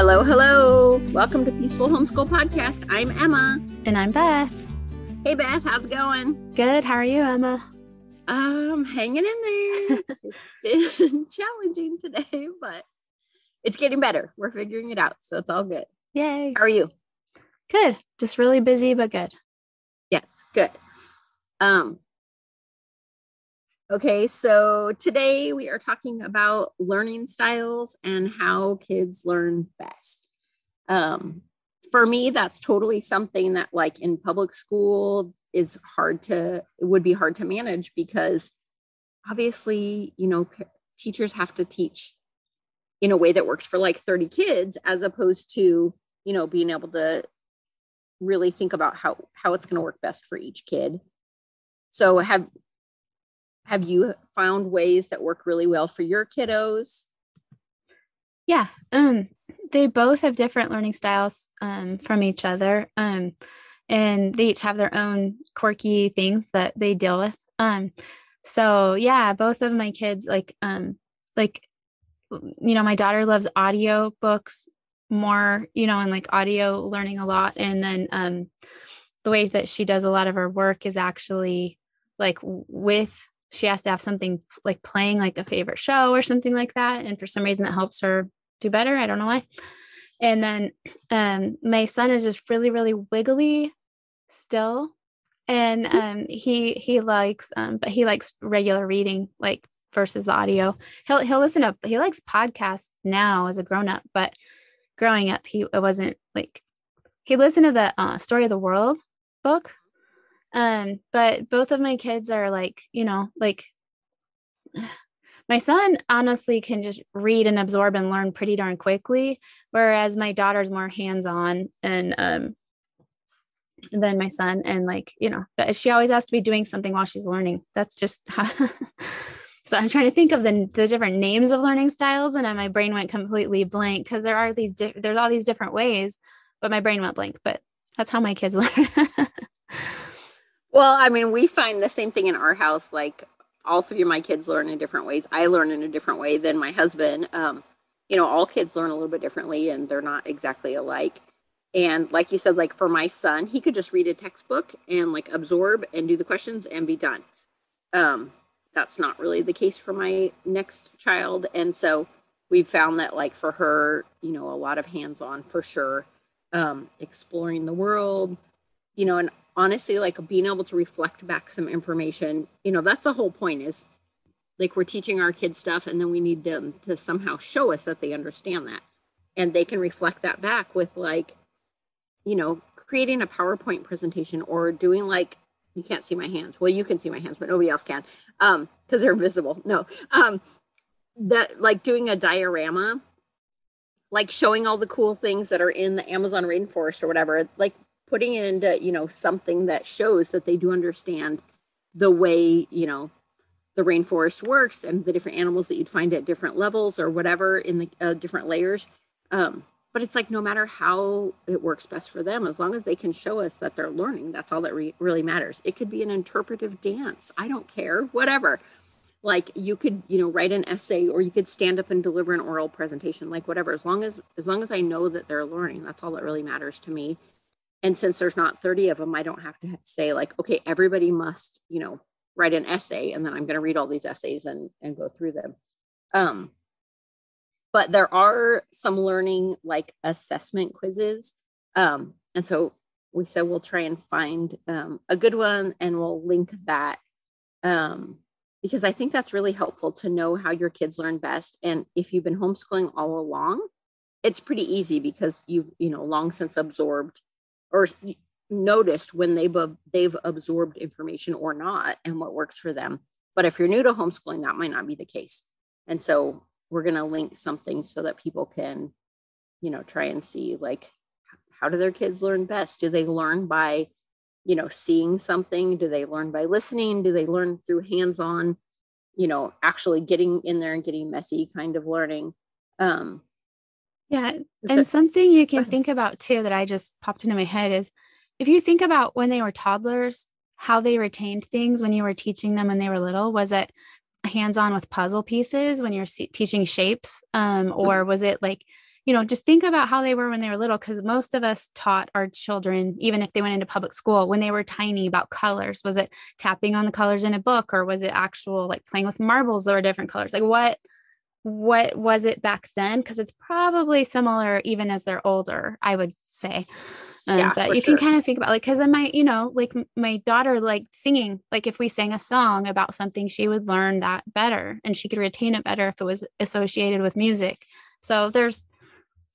Hello, hello. Welcome to Peaceful Homeschool Podcast. I'm Emma. And I'm Beth. Hey, Beth, how's it going? Good. How are you, Emma? Um, hanging in there. it's been challenging today, but it's getting better. We're figuring it out. So it's all good. Yay. How are you? Good. Just really busy, but good. Yes, good. Um, okay, so today we are talking about learning styles and how kids learn best. Um, for me, that's totally something that, like in public school, is hard to, it would be hard to manage because obviously, you know, teachers have to teach in a way that works for like 30 kids as opposed to, you know, being able to really think about how how it's going to work best for each kid. So have have you found ways that work really well for your kiddos? Yeah. Um they both have different learning styles um from each other. Um and they each have their own quirky things that they deal with. Um so yeah, both of my kids like um like you know, my daughter loves audio books more, you know, and like audio learning a lot. And then um, the way that she does a lot of her work is actually like with she has to have something like playing like a favorite show or something like that. And for some reason that helps her do better. I don't know why. And then um, my son is just really, really wiggly still. And um, he he likes um, but he likes regular reading, like versus the audio. He'll he'll listen up. he likes podcasts now as a grown up, but growing up, he it wasn't like he listened to the uh, story of the world book. Um, but both of my kids are like, you know, like my son honestly can just read and absorb and learn pretty darn quickly, whereas my daughter's more hands-on and um than my son. And like you know she always has to be doing something while she's learning. That's just how so i'm trying to think of the, the different names of learning styles and my brain went completely blank because there are these di- there's all these different ways but my brain went blank. But that's how my kids learn well i mean we find the same thing in our house like all three of my kids learn in different ways. I learn in a different way than my husband. Um, you know all kids learn a little bit differently and they're not exactly alike. And like you said like for my son he could just read a textbook and like absorb and do the questions and be done. Um, that's not really the case for my next child. And so we've found that like for her, you know, a lot of hands-on for sure, um, exploring the world, you know, and honestly, like being able to reflect back some information, you know, that's the whole point is like we're teaching our kids stuff and then we need them to somehow show us that they understand that. And they can reflect that back with like, you know, creating a PowerPoint presentation or doing like you can't see my hands. Well, you can see my hands, but nobody else can um because they're invisible no um that like doing a diorama like showing all the cool things that are in the amazon rainforest or whatever like putting it into you know something that shows that they do understand the way you know the rainforest works and the different animals that you'd find at different levels or whatever in the uh, different layers. Um, but it's like no matter how it works best for them as long as they can show us that they're learning that's all that re- really matters. It could be an interpretive dance. I don't care. Whatever. Like you could you know write an essay or you could stand up and deliver an oral presentation like whatever. As long as as long as i know that they're learning that's all that really matters to me and since there's not 30 of them i don't have to say like okay everybody must you know write an essay and then i'm going to read all these essays and and go through them. Um but there are some learning like assessment quizzes. Um, and so we said we'll try and find um, a good one and we'll link that um, because i think that's really helpful to know how your kids learn best. And if you've been homeschooling all along it's pretty easy because you've you know long since absorbed or noticed when they've they've absorbed information or not and what works for them. But if you're new to homeschooling that might not be the case. And so we're going to link something so that people can you know try and see like how do their kids learn best? Do they learn by you know seeing something? Do they learn by listening? Do they learn through hands-on you know actually getting in there and getting messy kind of learning? Um yeah and that, something you can think about too that i just popped into my head is if you think about when they were toddlers how they retained things when you were teaching them when they were little was it hands on with puzzle pieces when you're teaching shapes um, or mm-hmm. was it like you know, just think about how they were when they were little, because most of us taught our children, even if they went into public school, when they were tiny about colors. Was it tapping on the colors in a book or was it actual like playing with marbles that were different colors? Like what what was it back then? Because it's probably similar even as they're older, I would say. Um, yeah, but you sure. can kind of think about like because I might, you know, like my daughter like singing. Like if we sang a song about something, she would learn that better and she could retain it better if it was associated with music. So there's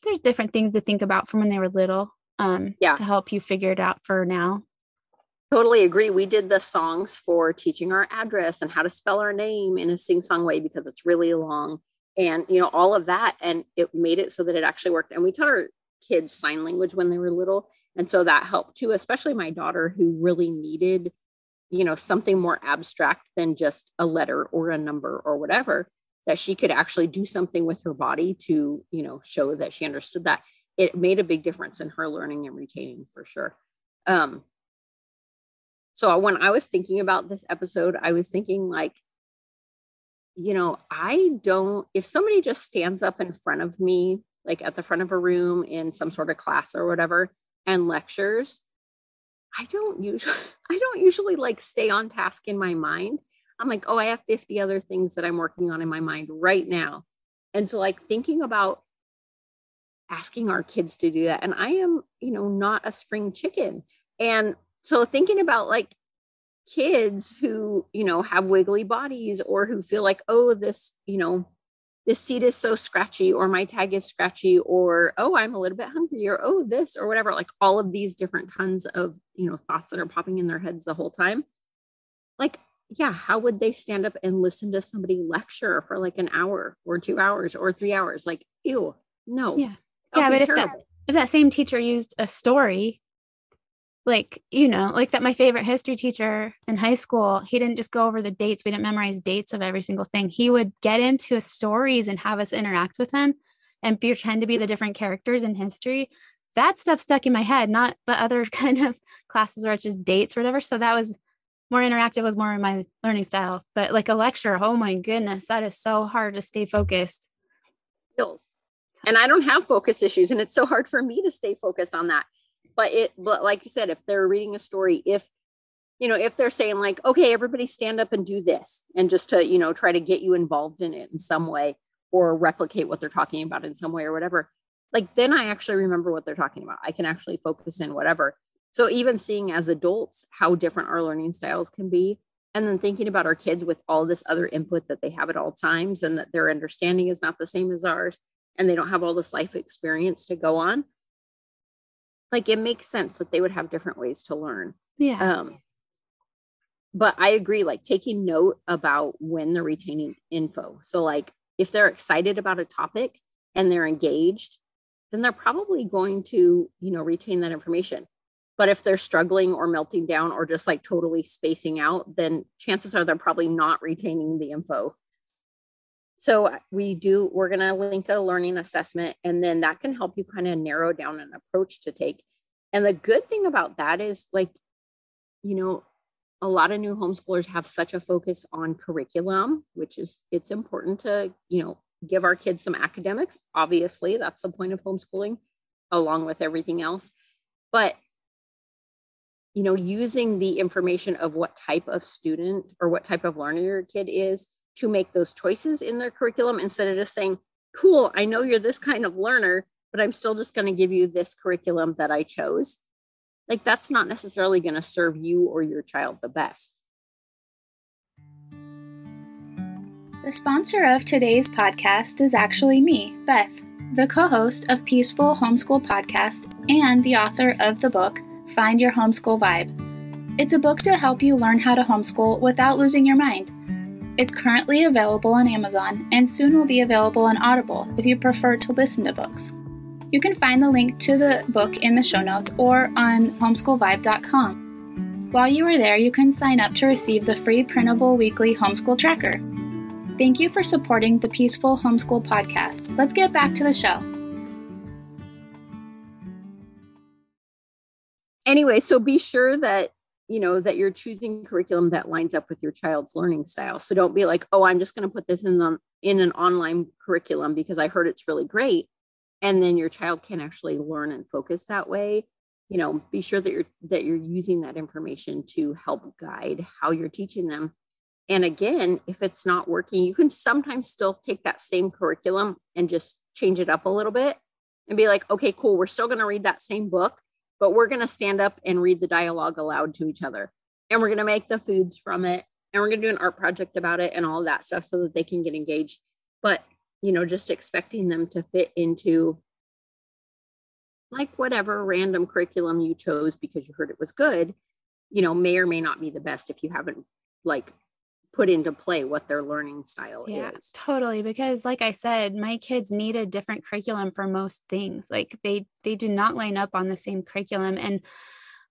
there's different things to think about from when they were little. Um, yeah, to help you figure it out for now. Totally agree. We did the songs for teaching our address and how to spell our name in a sing song way because it's really long and you know all of that and it made it so that it actually worked. And we taught our kids sign language when they were little and so that helped too especially my daughter who really needed you know something more abstract than just a letter or a number or whatever that she could actually do something with her body to you know show that she understood that. It made a big difference in her learning and retaining for sure. Um so when i was thinking about this episode i was thinking like you know i don't if somebody just stands up in front of me like at the front of a room in some sort of class or whatever and lectures i don't usually i don't usually like stay on task in my mind. I'm like oh i have 50 other things that i'm working on in my mind right now. And so like thinking about asking our kids to do that and i am you know not a spring chicken. And so thinking about like kids who you know have wiggly bodies or who feel like oh this you know this seat is so scratchy or my tag is scratchy or oh i'm a little bit hungry or oh this or whatever like all of these different tons of you know thoughts that are popping in their heads the whole time. Like yeah how would they stand up and listen to somebody lecture for like an hour or two hours or three hours? Like ew no. Yeah. Yeah but if that if that same teacher used a story like you know like that my favorite history teacher in high school he didn't just go over the dates we didn't memorize dates of every single thing. He would get into his stories and have us interact with him and pretend to be the different characters in history. That stuff stuck in my head not the other kind of classes where it's just dates or whatever. So that was more interactive was more in my learning style. But like a lecture oh my goodness that is so hard to stay focused. And i don't have focus issues and it's so hard for me to stay focused on that but it but like you said if they're reading a story if you know if they're saying like okay everybody stand up and do this and just to you know try to get you involved in it in some way or replicate what they're talking about in some way or whatever like then i actually remember what they're talking about. I can actually focus in whatever. So even seeing as adults how different our learning styles can be and then thinking about our kids with all this other input that they have at all times and that their understanding is not the same as ours and they don't have all this life experience to go on like it makes sense that they would have different ways to learn. Yeah. Um but i agree like taking note about when they're retaining info. So like if they're excited about a topic and they're engaged then they're probably going to you know retain that information. But if they're struggling or melting down or just like totally spacing out then chances are they're probably not retaining the info so we do, we're going to link a learning assessment, and then that can help you kind of narrow down an approach to take. And the good thing about that is, like, you know, a lot of new homeschoolers have such a focus on curriculum, which is it's important to, you know, give our kids some academics. Obviously, that's the point of homeschooling, along with everything else. But you know, using the information of what type of student or what type of learner your kid is to make those choices in their curriculum instead of just saying, cool, I know you're this kind of learner, but I'm still just going to give you this curriculum that I chose. Like that's not necessarily going to serve you or your child the best. The sponsor of today's podcast is actually me, Beth, the co host of Peaceful Homeschool Podcast and the author of the book, Find Your Homeschool Vibe. It's a book to help you learn how to homeschool without losing your mind. It's currently available on Amazon and soon will be available on Audible if you prefer to listen to books. You can find the link to the book in the show notes or on homeschoolvibe.com. While you are there, you can sign up to receive the free printable weekly homeschool tracker. Thank you for supporting the Peaceful Homeschool Podcast. Let's get back to the show. Anyway, so be sure that you know that you're choosing curriculum that lines up with your child's learning style. So don't be like oh i'm just going to put this in the in an online curriculum because i heard it's really great and then your child can actually learn and focus that way. You know be sure that you're that you're using that information to help guide how you're teaching them. And again if it's not working you can sometimes still take that same curriculum and just change it up a little bit and be like okay cool we're still going to read that same book but we're going to stand up and read the dialogue aloud to each other. And we're going to make the foods from it and we're going to do an art project about it and all that stuff so that they can get engaged. But you know just expecting them to fit into like whatever random curriculum you chose because you heard it was good you know may or may not be the best if you haven't like put into play what their learning style yeah, is totally because like i said my kids need a different curriculum for most things like they they do not line up on the same curriculum and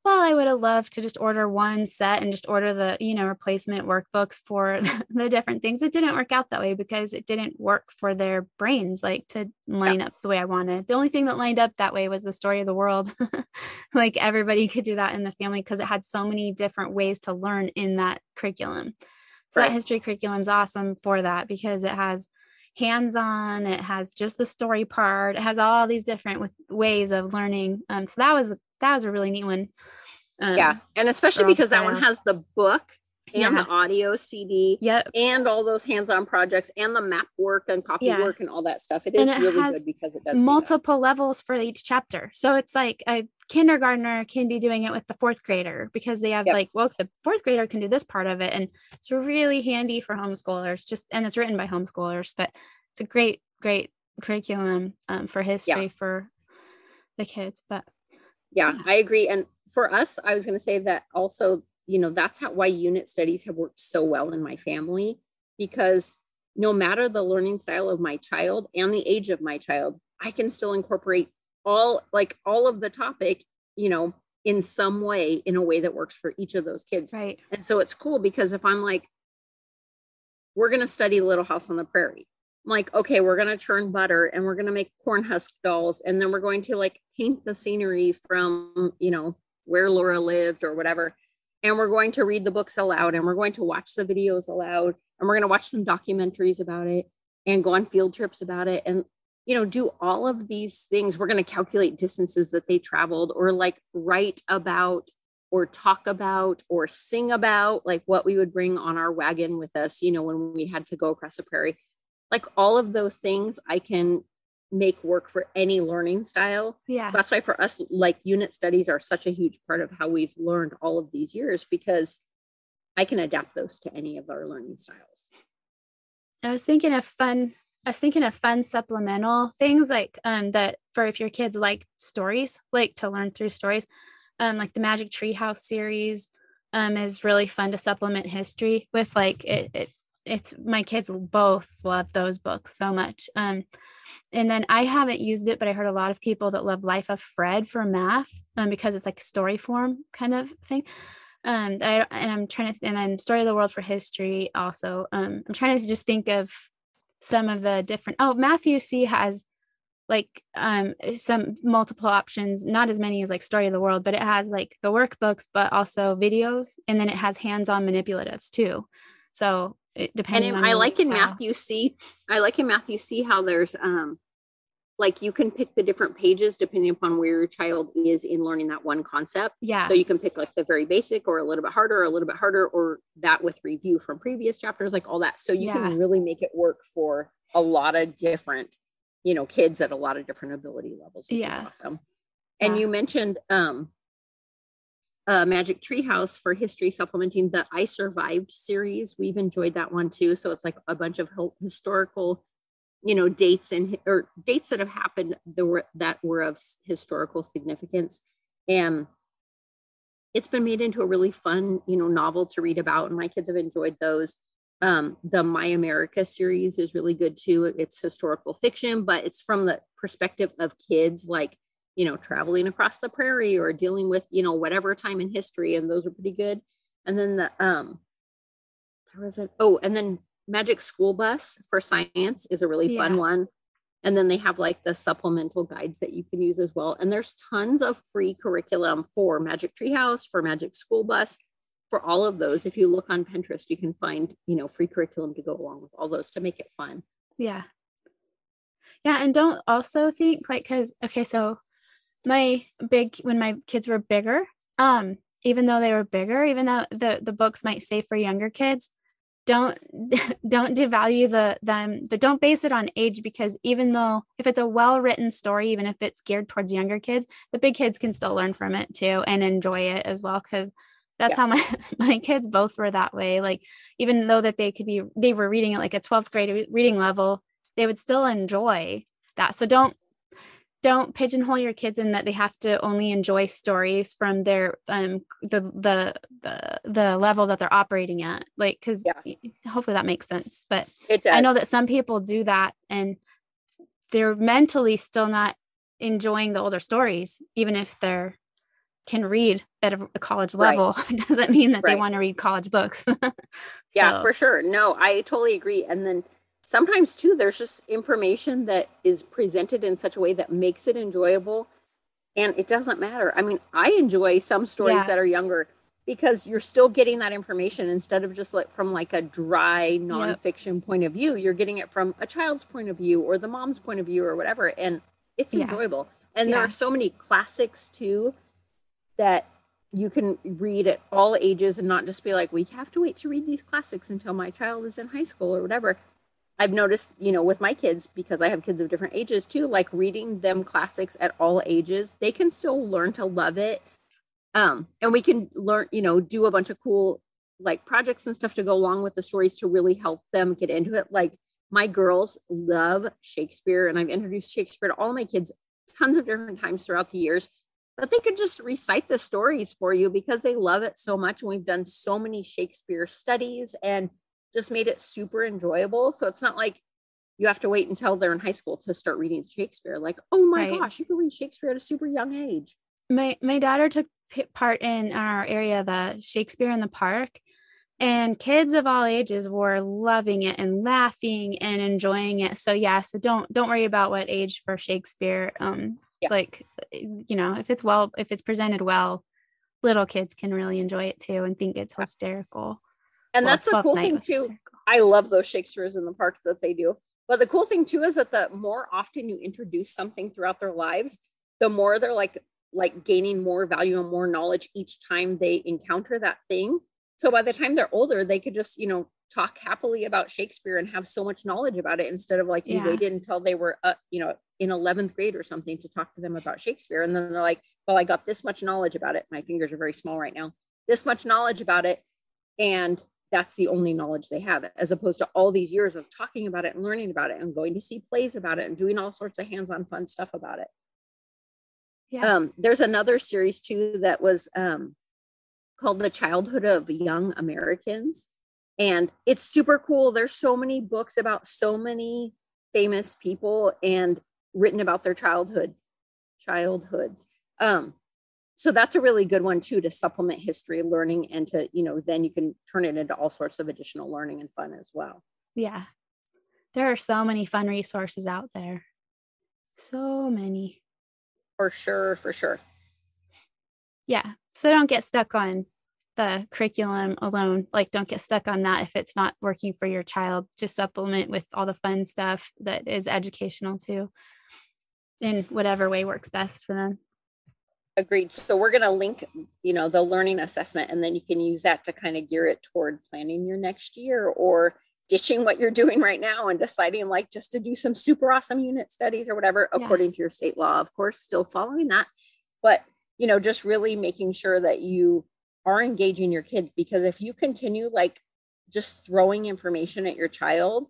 well, I would have loved to just order one set and just order the, you know, replacement workbooks for the different things. It didn't work out that way because it didn't work for their brains, like to line up the way I wanted. The only thing that lined up that way was the story of the world. like everybody could do that in the family because it had so many different ways to learn in that curriculum. So right. that history curriculum is awesome for that because it has hands on it has just the story part it has all these different with ways of learning um, so that was that was a really neat one um, yeah and especially because that one has the book and yeah. the audio CD, yep. and all those hands-on projects and the map work and copy yeah. work and all that stuff. It is it really good because it does multiple levels for each chapter. So it's like a kindergartner can be doing it with the fourth grader because they have yep. like, well, the fourth grader can do this part of it, and it's really handy for homeschoolers. Just and it's written by homeschoolers, but it's a great, great curriculum um, for history yeah. for the kids. But yeah, I agree. And for us, I was going to say that also you know that's how why unit studies have worked so well in my family because no matter the learning style of my child and the age of my child i can still incorporate all like all of the topic you know in some way in a way that works for each of those kids. Right. And so it's cool because if i'm like we're going to study little house on the prairie. I'm like okay we're going to churn butter and we're going to make corn husk dolls and then we're going to like paint the scenery from you know where laura lived or whatever. And we're going to read the books aloud and we're going to watch the videos aloud and we're going to watch some documentaries about it and go on field trips about it. And you know do all of these things we're going to calculate distances that they traveled or like write about or talk about or sing about like what we would bring on our wagon with us you know when we had to go across the prairie like all of those things i can make work for any learning style. Yeah. So that's why for us, like unit studies are such a huge part of how we've learned all of these years because I can adapt those to any of our learning styles. I was thinking of fun. I was thinking of fun supplemental things like um that for if your kids like stories, like to learn through stories, um like the Magic Tree House series um is really fun to supplement history with. Like it, it it's my kids both love those books so much. Um, and then I haven't used it, but I heard a lot of people that love Life of Fred for math um, because it's like story form kind of thing. Um, I, and I'm trying to, and then Story of the World for history also. Um, I'm trying to just think of some of the different. Oh, Math-U-See has like um some multiple options not as many as like story of the world but it has like the workbooks but also videos and then it has hands-on manipulatives too so depending and I like in Math-U-See, I like in Math-U-See how there's um like you can pick the different pages depending upon where your child is in learning that one concept. Yeah. So you can pick like the very basic or a little bit harder, or a little bit harder, or that with review from previous chapters, like all that. So you yeah. can really make it work for a lot of different, you know, kids at a lot of different ability levels. yeah. awesome. And yeah. you mentioned um uh, Magic Treehouse for history supplementing the I Survived series. We've enjoyed that one too. So it's like a bunch of historical, you know, dates and or dates that have happened that were that were of historical significance, and it's been made into a really fun, you know, novel to read about, and my kids have enjoyed those. Um, the My America series is really good too. It's historical fiction, but it's from the perspective of kids, like you know, traveling across the prairie or dealing with, you know, whatever time in history. And those are pretty good. And then the, um, there was an, oh, and then Magic School Bus for Science is a really yeah. fun one. And then they have like the supplemental guides that you can use as well. And there's tons of free curriculum for Magic Treehouse, for Magic School Bus, for all of those. If you look on Pinterest, you can find, you know, free curriculum to go along with all those to make it fun. Yeah. Yeah, and don't also think like because okay, so my big when my kids were bigger, um, even though they were bigger, even though the the books might say for younger kids, don't don't devalue the them, but don't base it on age because even though if it's a well written story, even if it's geared towards younger kids, the big kids can still learn from it too and enjoy it as well because that's yeah. how my my kids both were that way like even though that they could be they were reading at like a 12th grade reading level they would still enjoy that so don't don't pigeonhole your kids in that they have to only enjoy stories from their um the the the, the level that they're operating at like because yeah. hopefully that makes sense but i know that some people do that and they're mentally still not enjoying the older stories even if they're can read at a, a college level right. doesn't mean that right. they want to read college books. so. Yeah, for sure. No, I totally agree. And then sometimes too, there's just information that is presented in such a way that makes it enjoyable. And it doesn't matter. I mean, I enjoy some stories yeah. that are younger because you're still getting that information instead of just like from like a dry nonfiction yep. point of view. You're getting it from a child's point of view or the mom's point of view or whatever. And it's yeah. enjoyable. And yeah. there are so many classics too that you can read at all ages and not just be like, we have to wait to read these classics until my child is in high school or whatever. I've noticed, you know, with my kids, because I have kids of different ages too, like reading them classics at all ages, they can still learn to love it. Um, and we can learn, you know, do a bunch of cool like projects and stuff to go along with the stories to really help them get into it. Like my girls love Shakespeare, and I've introduced Shakespeare to all my kids tons of different times throughout the years but they could just recite the stories for you because they love it so much. And we've done so many Shakespeare studies and just made it super enjoyable. So it's not like you have to wait until they're in high school to start reading Shakespeare. Like, oh my right. gosh, you can read Shakespeare at a super young age. My my daughter took part in our area the Shakespeare in the Park, and kids of all ages were loving it and laughing and enjoying it so yeah so don't don't worry about what age for shakespeare um yeah. like you know if it's well if it's presented well little kids can really enjoy it too and think it's hysterical and well, that's the cool thing too i love those shakespeare's in the park that they do but the cool thing too is that the more often you introduce something throughout their lives the more they're like like gaining more value and more knowledge each time they encounter that thing so by the time they're older, they could just, you know, talk happily about Shakespeare and have so much knowledge about it instead of like you yeah. waited until they were, uh, you know, in 11th grade or something to talk to them about Shakespeare. And then they're like, well, I got this much knowledge about it. My fingers are very small right now. This much knowledge about it. And that's the only knowledge they have, as opposed to all these years of talking about it and learning about it and going to see plays about it and doing all sorts of hands on fun stuff about it. Yeah. Um, there's another series too that was um, called The Childhood of Young Americans. And it's super cool. There's so many books about so many famous people and written about their childhood, childhoods. Um, so that's a really good one too to supplement history learning and to, you know, then you can turn it into all sorts of additional learning and fun as well. Yeah. There are so many fun resources out there. So many. For sure, for sure. Yeah. So don't get stuck on the curriculum alone. Like, don't get stuck on that if it's not working for your child. Just supplement with all the fun stuff that is educational too, in whatever way works best for them. Agreed. So we're going to link, you know, the learning assessment, and then you can use that to kind of gear it toward planning your next year or ditching what you're doing right now and deciding like just to do some super awesome unit studies or whatever yeah. according to your state law. Of course, still following that, but you know, just really making sure that you are engaging your kids because if you continue like just throwing information at your child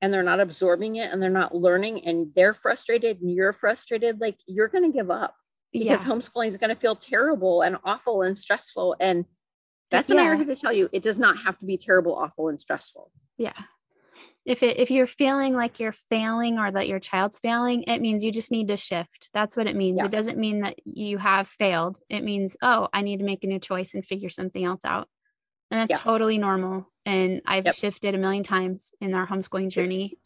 and they're not absorbing it and they're not learning and they're frustrated and you're frustrated like you're going to give up because yeah. homeschooling is going to feel terrible and awful and stressful and that's yeah. what i'm here to tell you it does not have to be terrible awful and stressful yeah if it if you're feeling like you're failing or that your child's failing it means you just need to shift that's what it means yeah. it doesn't mean that you have failed it means oh i need to make a new choice and figure something else out and that's yeah. totally normal and i've yep. shifted a million times in our homeschooling journey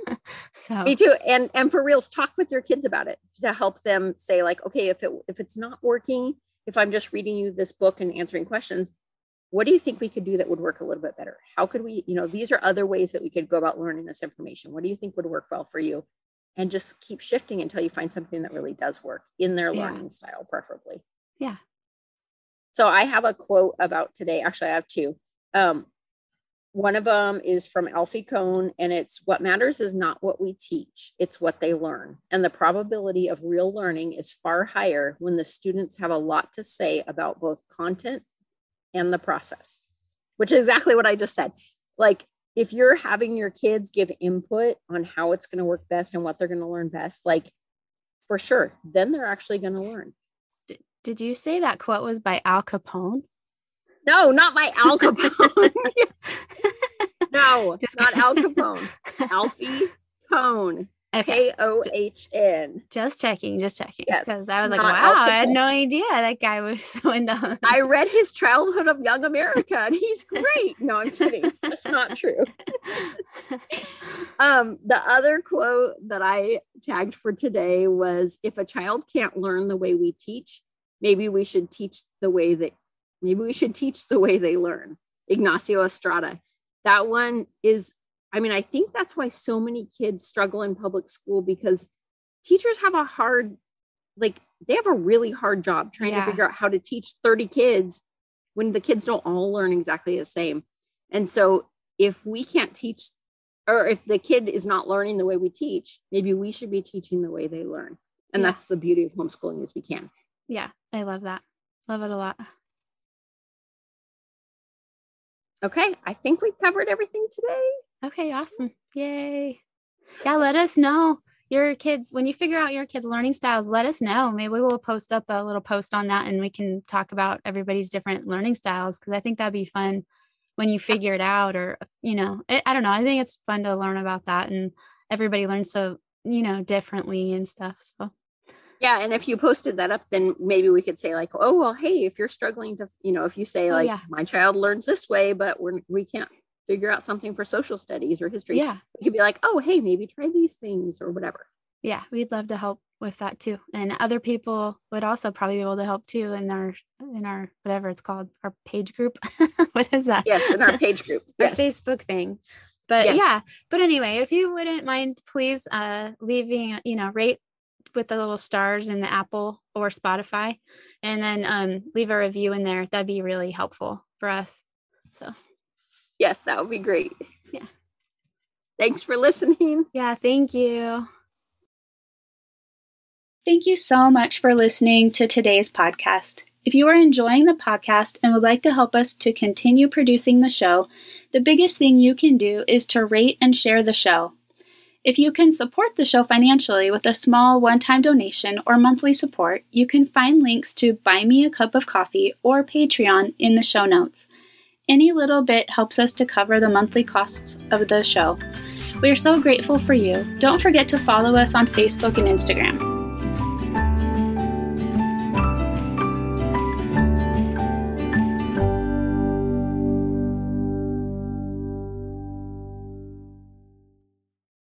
so me too and and for reals talk with your kids about it to help them say like okay if it if it's not working if i'm just reading you this book and answering questions what do you think we could do that would work a little bit better how could we you know these are other ways that we could go about learning this information what do you think would work well for you and just keep shifting until you find something that really does work in their Yeah. learning style, preferably. Yeah. So I have a quote about today. Actually, I have two. Um, one of them is from Alfie Kohn, and it's what matters is not what we teach, it's what they learn. And the probability of real learning is far higher when the students have a lot to say about both content and the process, which is exactly what I just said. Like, if you're having your kids give input on how it's going to work best and what they're going to learn best, like for sure, then they're actually going to learn. Did you say that quote was by Al Capone? No, not by Al Capone. no, Just not Al Capone. Alfie Kohn. Okay. K O H N. Just checking, just checking. Yes, Because I was like, not wow, I had no idea that guy was so into I read his Childhood of Young America and he's great. No, I'm kidding. That's not true. Um, the other quote that I tagged for today was if a child can't learn the way we teach, maybe we should teach the way that maybe we should teach the way they learn. Ignacio Estrada. That one is, I mean, I think that's why so many kids struggle in public school because teachers have a hard, like, they have a really hard job trying Yeah. to figure out how to teach 30 kids when the kids don't all learn exactly the same. And so if we can't teach or if the kid is not learning the way we teach, maybe we should be teaching the way they learn. And Yeah. that's the beauty of homeschooling is we can. Yeah, I love that. Love it a lot. Okay, I think we covered everything today. Okay, awesome. Yay. Yeah, let us know your kids when you figure out your kids' learning styles, let us know. Maybe we'll post up a little post on that and we can talk about everybody's different learning styles because I think that'd be fun when you figure it out or you know, I I don't know. I think it's fun to learn about that and everybody learns so, you know, differently and stuff. So Yeah, and if you posted that up, then maybe we could say like, oh well, hey, if you're struggling to, you know, if you say Oh, like yeah. my child learns this way, but we're we can't figure out something for social studies or history, yeah. we could be like, oh hey, maybe try these things or whatever. Yeah, we'd love to help with that too. And other people would also probably be able to help too in our in our whatever it's called, our page group. what is that? Yes, in our page group. Our Yes. Facebook thing. But Yes. yeah, but anyway, if you wouldn't mind, please uh leaving, you know, rate with the little stars in the Apple or Spotify, and then um leave a review in there. That'd be really helpful for us. So Yes, that would be great. Yeah. Thanks for listening. yeah, thank you. Thank you so much for listening to today's podcast. If you are enjoying the podcast and would like to help us to continue producing the show, the biggest thing you can do is to rate and share the show. If you can support the show financially with a small one time donation or monthly support, you can find links to Buy Me a Cup of Coffee or Patreon in the show notes. Any little bit helps us to cover the monthly costs of the show. We are so grateful for you. Don't forget to follow us on Facebook and Instagram.